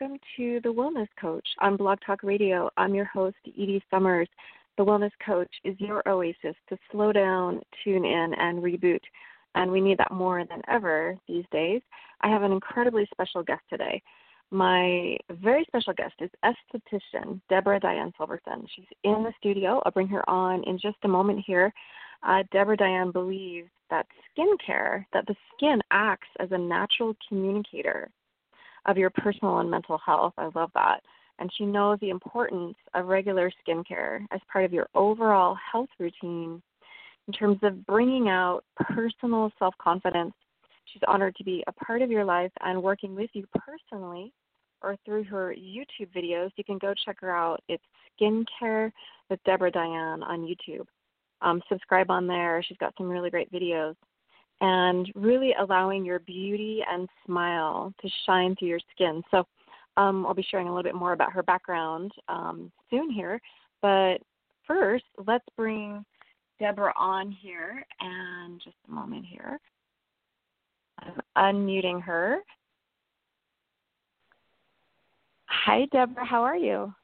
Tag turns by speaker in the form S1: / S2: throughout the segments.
S1: Welcome to The Wellness Coach on Blog Talk Radio. I'm your host, Edie Summers. The Wellness Coach is your oasis to slow down, tune in, and reboot. And we need that more than ever these days. I have an incredibly special guest today. My very special guest is esthetician Debra Dianne Silverson. She's in the studio. I'll bring her on in just a moment here. Uh, Debra Dianne believes that skincare, that the skin acts as a natural communicator of your personal and mental health. I love that. And she knows the importance of regular skincare as part of your overall health routine in terms of bringing out personal self confidence. She's honored to be a part of your life and working with you personally or through her YouTube videos. You can go check her out. It's Skincare with Debra Dianne on YouTube. Um, subscribe on there. She's got some really great videos and really allowing your beauty and smile to shine through your skin. So um, I'll be sharing a little bit more about her background um, soon here. But first, let's bring Debra on here and just a moment here. I'm unmuting her. Hi, Debra. How are you?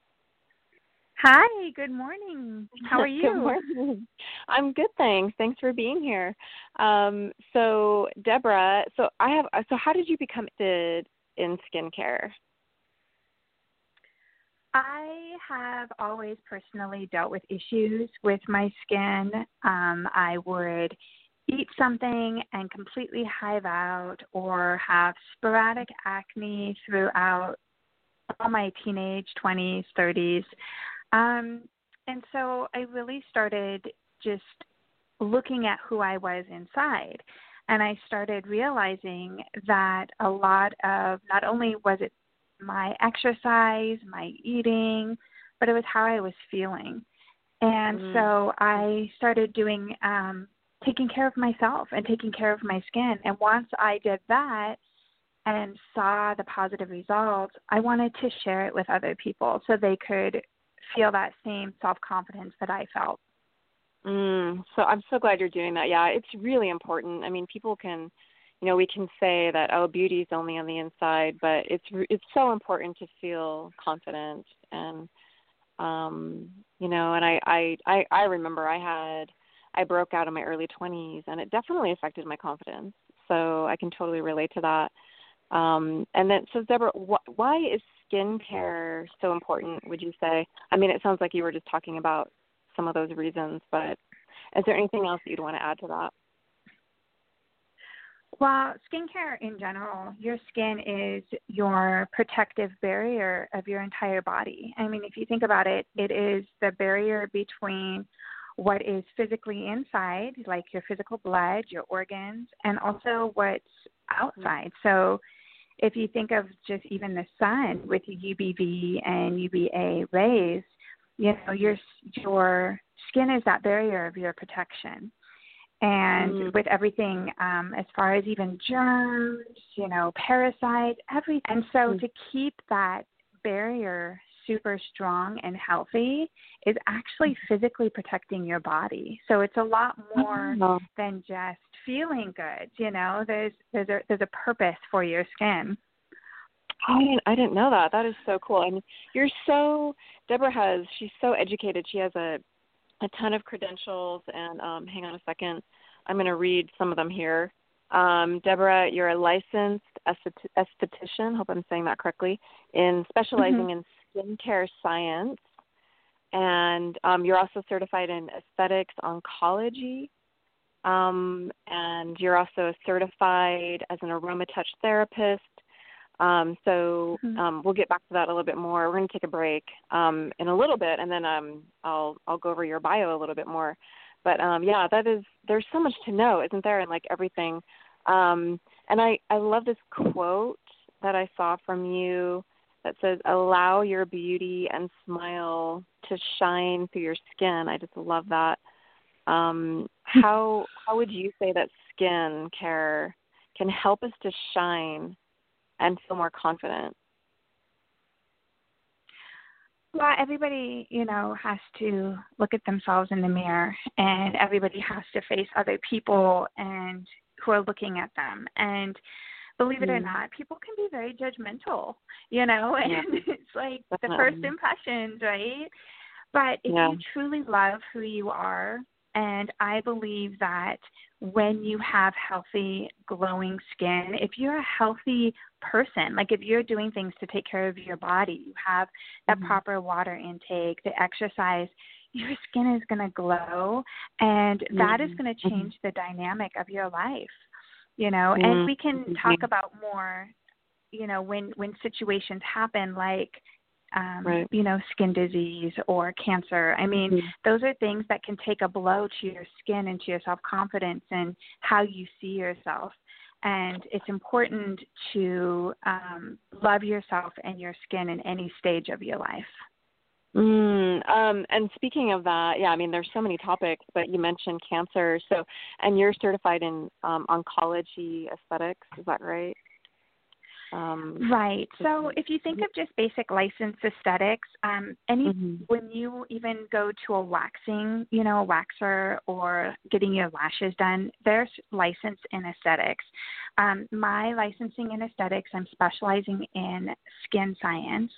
S2: Hi, good morning. How are you?
S1: good morning. I'm good, thanks. Thanks for being here. Um, so, Debra, so I have. So, how did you become interested in skincare?
S2: I have always personally dealt with issues with my skin. Um, I would eat something and completely hive out, or have sporadic acne throughout all my teenage 20s, 30s. Um, and so I really started just looking at who I was inside. And I started realizing that a lot of not only was it my exercise, my eating, but it was how I was feeling. And
S1: Mm.
S2: so I started doing um taking care of myself and taking care of my skin. And once I did that and saw the positive results, I wanted to share it with other people so they could feel that same self confidence that I felt.
S1: Mm, so I'm so glad you're doing that. Yeah, it's really important. I mean, people can, you know, we can say that oh, beauty is only on the inside, but it's it's so important to feel confident and, um, you know, and I I I, I remember I had I broke out in my early 20s, and it definitely affected my confidence. So I can totally relate to that. Um, and then, so Debra, wh- why is skincare so important? Would you say? I mean, it sounds like you were just talking about some of those reasons, but is there anything else that you'd want to add to that?
S2: Well, skincare in general, your skin is your protective barrier of your entire body. I mean, if you think about it, it is the barrier between what is physically inside, like your physical blood, your organs, and also what's outside. So, if you think of just even the sun with UVB and UVA rays, you know your your skin is that barrier of your protection and
S1: Mm.
S2: with everything um, as far as even germs, you know, parasites, everything. And so
S1: Mm.
S2: to keep that barrier super strong and healthy is actually physically protecting your body. So it's a lot more
S1: Oh.
S2: than just feeling good. You know, there's there's a there's a purpose for your skin.
S1: I didn't I didn't know that. That is so cool. And you're so Debra has she's so educated. She has a a ton of credentials, and um, hang on a second. I'm going to read some of them here. Um, Debra, you're a licensed esthetician. Hope I'm saying that correctly. In specializing mm-hmm. in skincare science, and um, you're also certified in aesthetics oncology. Um, and you're also certified as an aroma touch therapist. Um, so mm-hmm. um, we'll get back to that a little bit more. We're going to take a break um, in a little bit, and then um, I'll I'll go over your bio a little bit more. But um, yeah, that is there's so much to know, isn't there? And like everything. Um, and I I love this quote that I saw from you that says, "Allow your beauty and smile to shine through your skin." I just love that. Um, how how would you say that skin care can help us to shine and feel more confident?
S2: Well, everybody, you know, has to look at themselves in the mirror, and everybody has to face other people and who are looking at them. And believe it or not, people can be very judgmental, you know, and yeah. it's like Definitely. the first impressions, right? But if yeah. you truly love who you are, and I believe that when you have healthy, glowing skin, if you're a healthy person, like if you're doing things to take care of your body, you have that mm-hmm. proper water intake, the exercise, your skin is going to glow and mm-hmm. that is mm-hmm. going to mm-hmm. change mm-hmm. the dynamic of your life you know and mm-hmm. we can talk about more you know when when situations happen like um, right. you know, skin disease or cancer. I mean, mm-hmm. those are things that can take a blow to your skin and to your self confidence and how you see yourself. And it's important to um, love yourself and your skin in any stage of your life.
S1: Mm, um, and speaking of that, yeah, I mean, there's so many topics, but you mentioned cancer. So, and you're certified in um, oncology aesthetics, is that right?
S2: Um, right. So if you think of just basic licensed aesthetics, um, any mm-hmm. when you even go to a waxing, you know, a waxer or getting your lashes done, there's license in aesthetics. Um, my licensing in aesthetics, I'm specializing in skin science,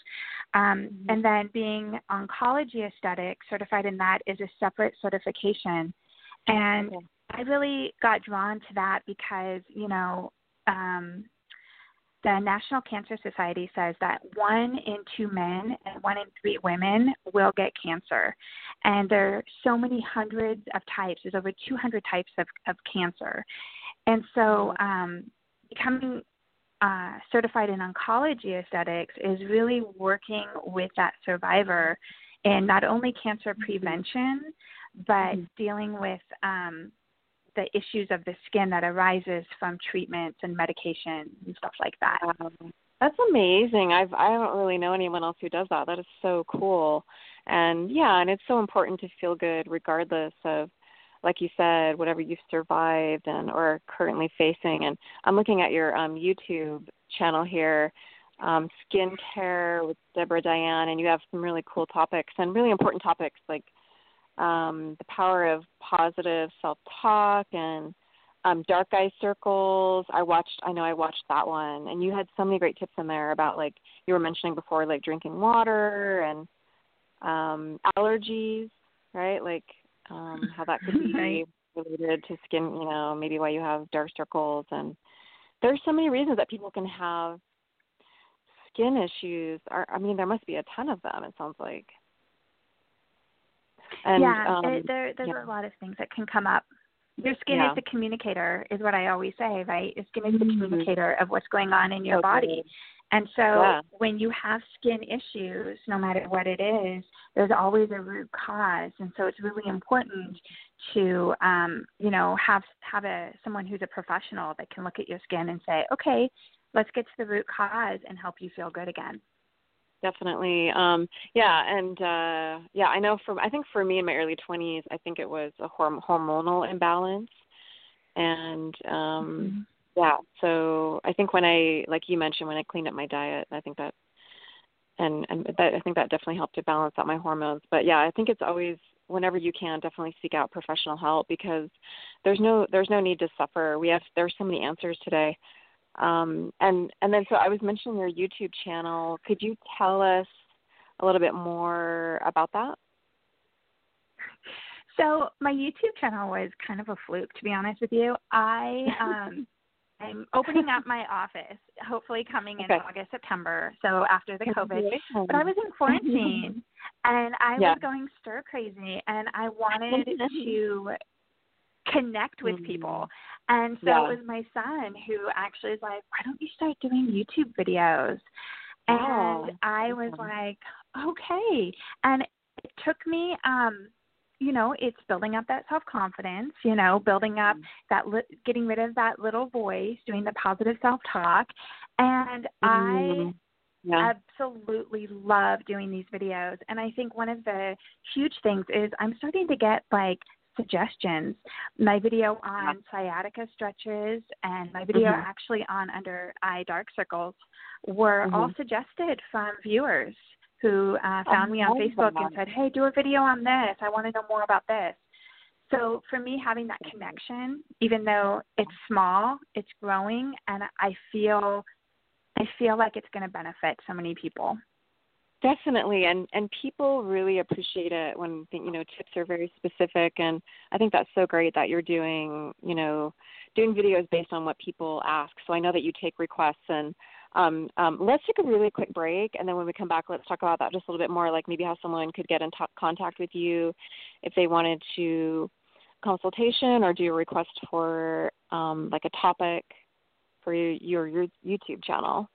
S2: um, mm-hmm. and then being oncology aesthetic certified in that is a separate certification, and okay. I really got drawn to that because you know. Um, the National Cancer Society says that one in two men and one in three women will get cancer. And there are so many hundreds of types, there's over 200 types of, of cancer. And so um, becoming uh, certified in oncology aesthetics is really working with that survivor in not only cancer prevention, but mm-hmm. dealing with um, the issues of the skin that arises from treatments and medication and stuff like that.
S1: Um, that's amazing. I've I don't really know anyone else who does that. That is so cool. And yeah, and it's so important to feel good regardless of like you said, whatever you've survived and or are currently facing. And I'm looking at your um YouTube channel here, um, skincare with Debra Dianne, and you have some really cool topics and really important topics like um, the power of positive self-talk and um, dark eye circles. I watched. I know I watched that one, and you had so many great tips in there about like you were mentioning before, like drinking water and um, allergies, right? Like um, how that could be related to skin. You know, maybe why you have dark circles, and there's so many reasons that people can have skin issues. Are I mean, there must be a ton of them. It sounds like.
S2: And, yeah, um, it, there there's yeah. a lot of things that can come up. Your skin yeah. is the communicator, is what I always say, right? Your skin is the mm-hmm. communicator of what's going on in your okay. body. And so yeah. when you have skin issues, no matter what it is, there's always a root cause. And so it's really important to um, you know, have have a someone who's a professional that can look at your skin and say, Okay, let's get to the root cause and help you feel good again
S1: definitely. Um yeah and uh yeah i know for i think for me in my early 20s i think it was a horm- hormonal imbalance. And um mm-hmm. yeah so i think when i like you mentioned when i cleaned up my diet i think that and and that i think that definitely helped to balance out my hormones. But yeah i think it's always whenever you can definitely seek out professional help because there's no there's no need to suffer. We have there's so many answers today um, and and then so I was mentioning your YouTube channel. Could you tell us a little bit more about that?
S2: So my YouTube channel was kind of a fluke, to be honest with you. I um, I'm opening up my office, hopefully coming in
S1: Okay.
S2: August, September. So after the COVID, but I was in quarantine and I
S1: Yeah.
S2: was going stir crazy, and I wanted to connect with people. And so
S1: Yeah.
S2: it was my son who actually was like, "Why don't you start doing YouTube videos?" And
S1: Oh,
S2: I was like, "Okay." And it took me um you know, it's building up that self-confidence, you know, building up that li- getting rid of that little voice, doing the positive self-talk. And I
S1: Mhm. yeah.
S2: absolutely love doing these videos. And I think one of the huge things is I'm starting to get like suggestions. My video on sciatica stretches and my video
S1: Mhm.
S2: actually on under eye dark circles were
S1: Mhm.
S2: all suggested from viewers who uh, found me on
S1: love
S2: Facebook and said, "Hey, do a video on this. I want to know more about this." So for me, having that connection, even though it's small, it's growing, and I feel, I feel like it's going to benefit so many people.
S1: Definitely, and and people really appreciate it when you know tips are very specific, and I think that's so great that you're doing you know doing videos based on what people ask. So I know that you take requests, and um, um, let's take a really quick break, and then when we come back, let's talk about that just a little bit more, like maybe how someone could get in t- contact with you if they wanted to consultation or do a request for um, like a topic for your your YouTube channel.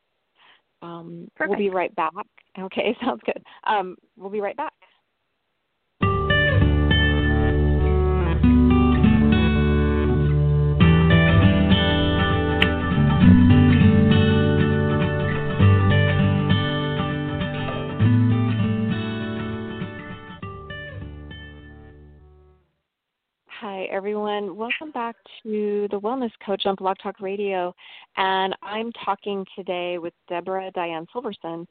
S1: Um, we'll be right back. Okay, sounds good. Um, we'll be right back. Welcome back to the Wellness Coach on Blog Talk Radio. And I'm talking today with Debra Dianne Silverson.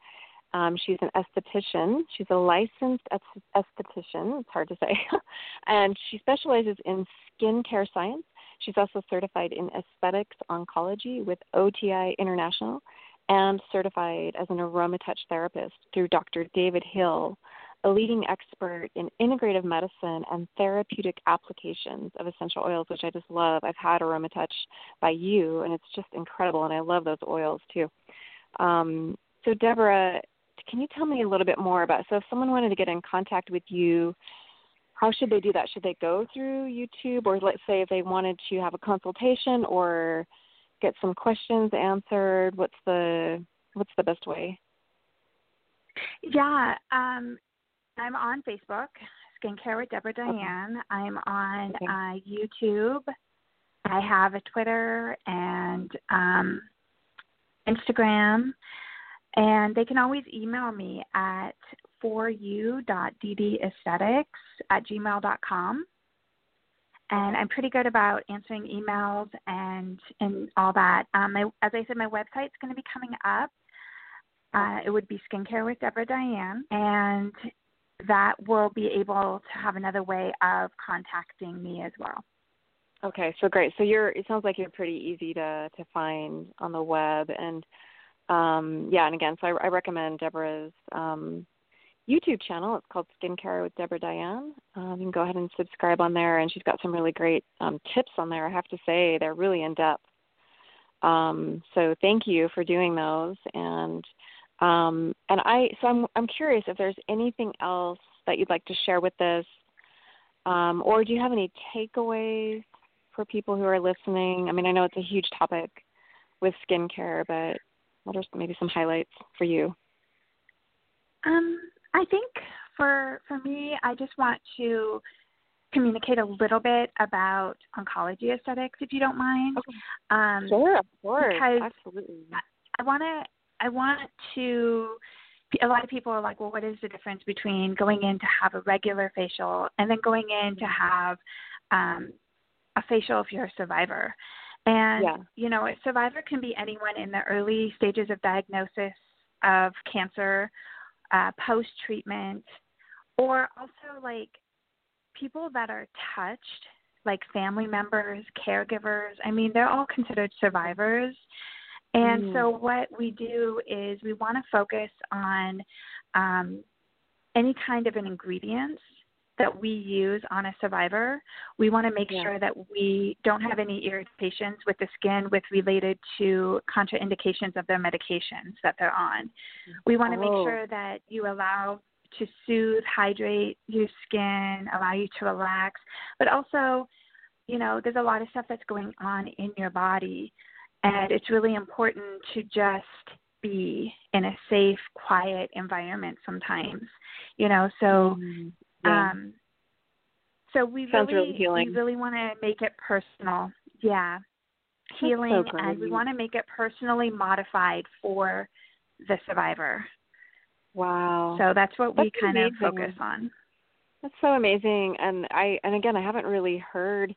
S1: Um, she's an esthetician. She's a licensed esthetician. It's hard to say. and she specializes in skincare science. She's also certified in aesthetics oncology with OTI International and certified as an aromatouch therapist through Dr. David Hill, a leading expert in integrative medicine and therapeutic applications of essential oils, which I just love. I've had aromatouch by you, and it's just incredible, and I love those oils too. Um, so, Debra, can you tell me a little bit more about? So, if someone wanted to get in contact with you, how should they do that? Should they go through YouTube, or let's say if they wanted to have a consultation or get some questions answered, what's the what's the best way?
S2: Yeah, um, I'm on Facebook, Skincare with Debra Dianne. I'm on
S1: Okay.
S2: uh, YouTube. I have a Twitter and um, Instagram, and they can always email me at foryou.ddaesthetics at gmail.com. And I'm pretty good about answering emails and and all that. Um, my, as I said, my website's going to be coming up. Uh, it would be Skincare with Debra Dianne, and that will be able to have another way of contacting me as well.
S1: Okay, so great. So you're it sounds like you're pretty easy to to find on the web and um yeah, and again, so I, I recommend Debra's um YouTube channel. It's called Skincare with Debra Dianne. Um, you can go ahead and subscribe on there, and she's got some really great um, tips on there. I have to say, they're really in depth. Um, so thank you for doing those. And um, and I so I'm I'm curious if there's anything else that you'd like to share with this, um, or do you have any takeaways for people who are listening? I mean, I know it's a huge topic with skincare, but what are maybe some highlights for you?
S2: Um, I think for for me, I just want to communicate a little bit about oncology aesthetics, if you don't mind. Um,
S1: Sure, of course, absolutely.
S2: I want to. I want to. A lot of people are like, well, what is the difference between going in to have a regular facial and then going in to have um, a facial if you're a survivor? And
S1: Yeah.
S2: you know, a survivor can be anyone in the early stages of diagnosis of cancer, uh, post treatment, or also like people that are touched, like family members, caregivers. I mean, they're all considered survivors. And
S1: Mm.
S2: so, what we do is we want to focus on um, any kind of an ingredients that we use on a survivor, we want to make
S1: Yeah.
S2: sure that we don't have any irritations with the skin with related to contraindications of their medications that they're on. We want to make
S1: Oh.
S2: sure that you allow to soothe, hydrate your skin, allow you to relax, but also, you know, there's a lot of stuff that's going on in your body, and it's really important to just be in a safe, quiet environment sometimes. You know, so
S1: Mm, yeah.
S2: um, so we
S1: Sounds
S2: really,
S1: really
S2: we really want to make it personal. Yeah,
S1: so
S2: healing, and we want to make it personally modified for the survivor.
S1: wow.
S2: So that's what we
S1: That's
S2: kind of focus on.
S1: That's so amazing, and I and again I haven't really heard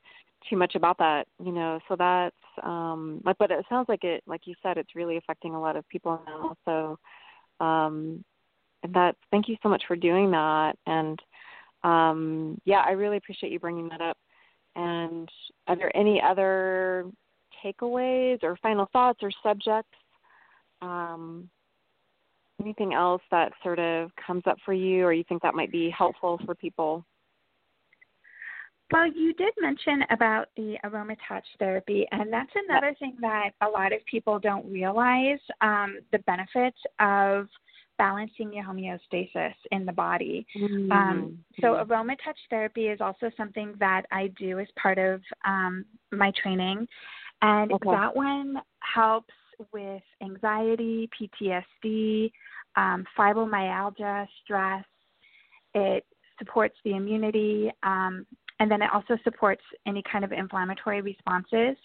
S1: too much about that, you know. So that's um, but it sounds like it, like you said, it's really affecting a lot of people now. So, um, and that thank you so much for doing that, and um, yeah, I really appreciate you bringing that up. And are there any other takeaways or final thoughts or subjects? Um, anything else that sort of comes up for you or you think that might be helpful for people?
S2: Well, you did mention about the aroma touch therapy, and that's another thing that a lot of people don't realize um, the benefits of balancing your homeostasis in the body. Um, so, aroma touch therapy is also something that I do as part of um, my training, and
S1: Okay.
S2: that one helps with anxiety, PTSD, um, fibromyalgia, stress. It supports the immunity, um, and then it also supports any kind of inflammatory responses.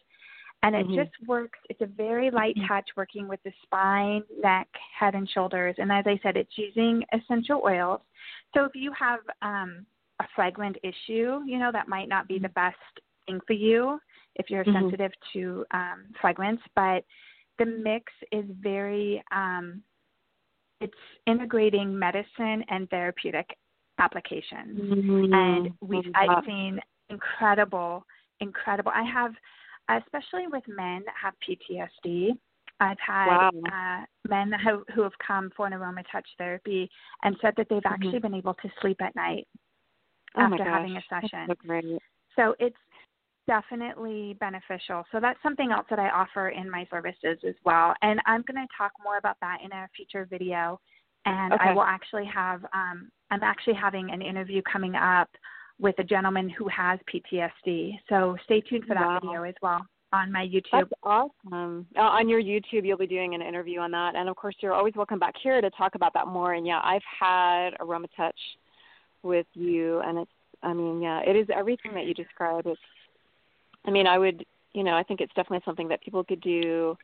S2: And it
S1: Mhm.
S2: just works. It's a very light touch working with the spine, neck, head, and shoulders. And as I said, it's using essential oils. So if you have um, a fragrant issue, you know, that might not be the best thing for you if you're
S1: Mhm.
S2: sensitive to um, fragrance. But the mix is very, um, it's integrating medicine and therapeutic applications
S1: Mm-hmm.
S2: and we've I've seen incredible, incredible. I have, especially with men that have PTSD. I've had
S1: Wow.
S2: uh, men who who have come for an aroma touch therapy and said that they've actually been able to sleep at night
S1: oh
S2: after having a session.
S1: So.
S2: So it's definitely beneficial. So that's something else that I offer in my services as well. And I'm going to talk more about that in a future video. And I will actually have, um, I'm actually having an interview coming up with a gentleman who has PTSD. So stay tuned for that
S1: Wow.
S2: video as well on my YouTube.
S1: That's awesome. Uh, on your YouTube, you'll be doing an interview on that, and of course, you're always welcome back here to talk about that more. And yeah, I've had Aroma Touch with you, and it's, I mean, yeah, it is everything that you describe. It's, I mean, I would, you know, I think it's definitely something that people could do,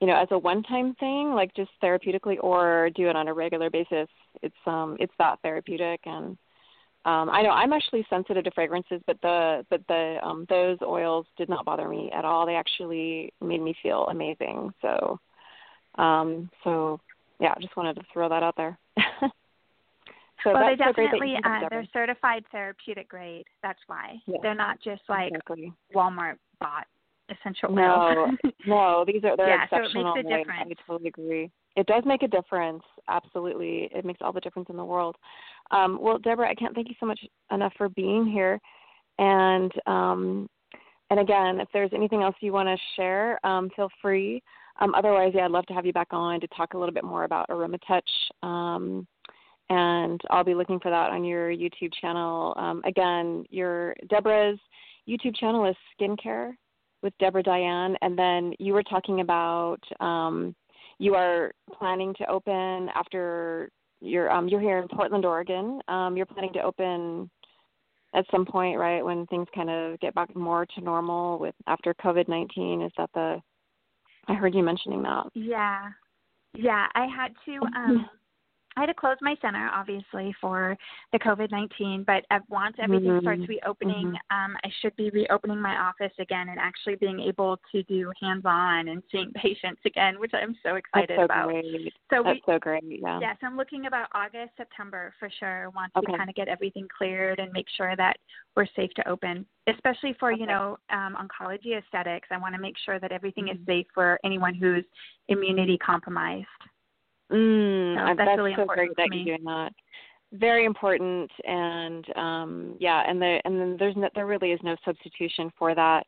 S1: you know, as a one-time thing, like just therapeutically, or do it on a regular basis. It's, um, it's that therapeutic, and um, I know I'm actually sensitive to fragrances, but the but the um, those oils did not bother me at all. They actually made me feel amazing. So, um, so yeah, just wanted to throw that out there. so
S2: well, they
S1: so
S2: definitely, uh, they're certified therapeutic grade. That's why.
S1: Yeah.
S2: They're not just like
S1: Exactly.
S2: Walmart bought essential
S1: No,
S2: oils.
S1: no, these are they're
S2: Yeah, so it makes
S1: exceptional.
S2: a
S1: I-
S2: difference.
S1: I, totally agree. It does make a difference. Absolutely, it makes all the difference in the world. Um, well, Debra, I can't thank you so much enough for being here. And um, and again, if there's anything else you want to share, um, feel free. Um, otherwise, yeah, I'd love to have you back on to talk a little bit more about Aroma Touch. Um, and I'll be looking for that on your YouTube channel. Um, again, your Debra's YouTube channel is Skincare with Debra Dianne, and then you were talking about um, you are planning to open after you're um, you're here in Portland, Oregon. Um, you're planning to open at some point, right, when things kind of get back more to normal with after COVID nineteen. Is that the? I heard you mentioning that.
S2: Yeah. Yeah, I had to um I had to close my center obviously for the COVID nineteen, but once everything starts
S1: Mhm.
S2: reopening, um, I should be reopening my office again and actually being able to do hands on and seeing patients again, which I'm so excited
S1: so
S2: about.
S1: great.
S2: So
S1: That's
S2: we
S1: so great. Yeah.
S2: Yes, I'm looking about August, September for sure. Once
S1: Okay.
S2: we kind of get everything cleared and make sure that we're safe to open, especially for you know um, oncology aesthetics. I want to make sure that everything is
S1: Mhm.
S2: safe for anyone who's immunity compromised.
S1: Mm,
S2: So
S1: I-
S2: that's
S1: that's
S2: really
S1: so
S2: important
S1: great that you're doing that. very important and um yeah and the and then there's no, there really is no substitution for that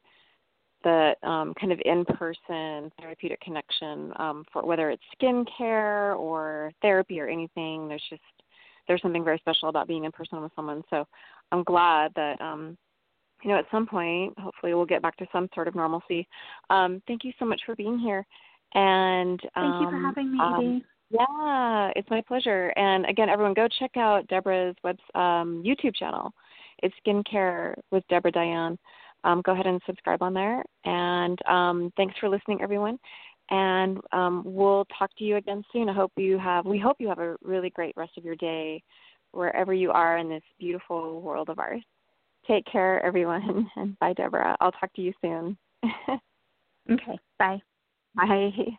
S1: the um, kind of in-person therapeutic connection um, for whether it's skincare or therapy or anything. There's just there's something very special about being in person with someone. So I'm glad that um, you know at some point, hopefully, we'll get back to some sort of normalcy. Um, thank you so much for being here, and
S2: thank you for
S1: um,
S2: having me,
S1: um. Yeah, it's my pleasure. And again, everyone, go check out Debra's web um, YouTube channel. It's Skincare with Debra Dianne um, go ahead and subscribe on there. And um, thanks for listening, everyone. And um, we'll talk to you again soon. I hope you have. We hope you have a really great rest of your day, wherever you are in this beautiful world of ours. Take care, everyone, and bye, Debra. I'll talk to you soon.
S2: okay, bye.
S1: Bye.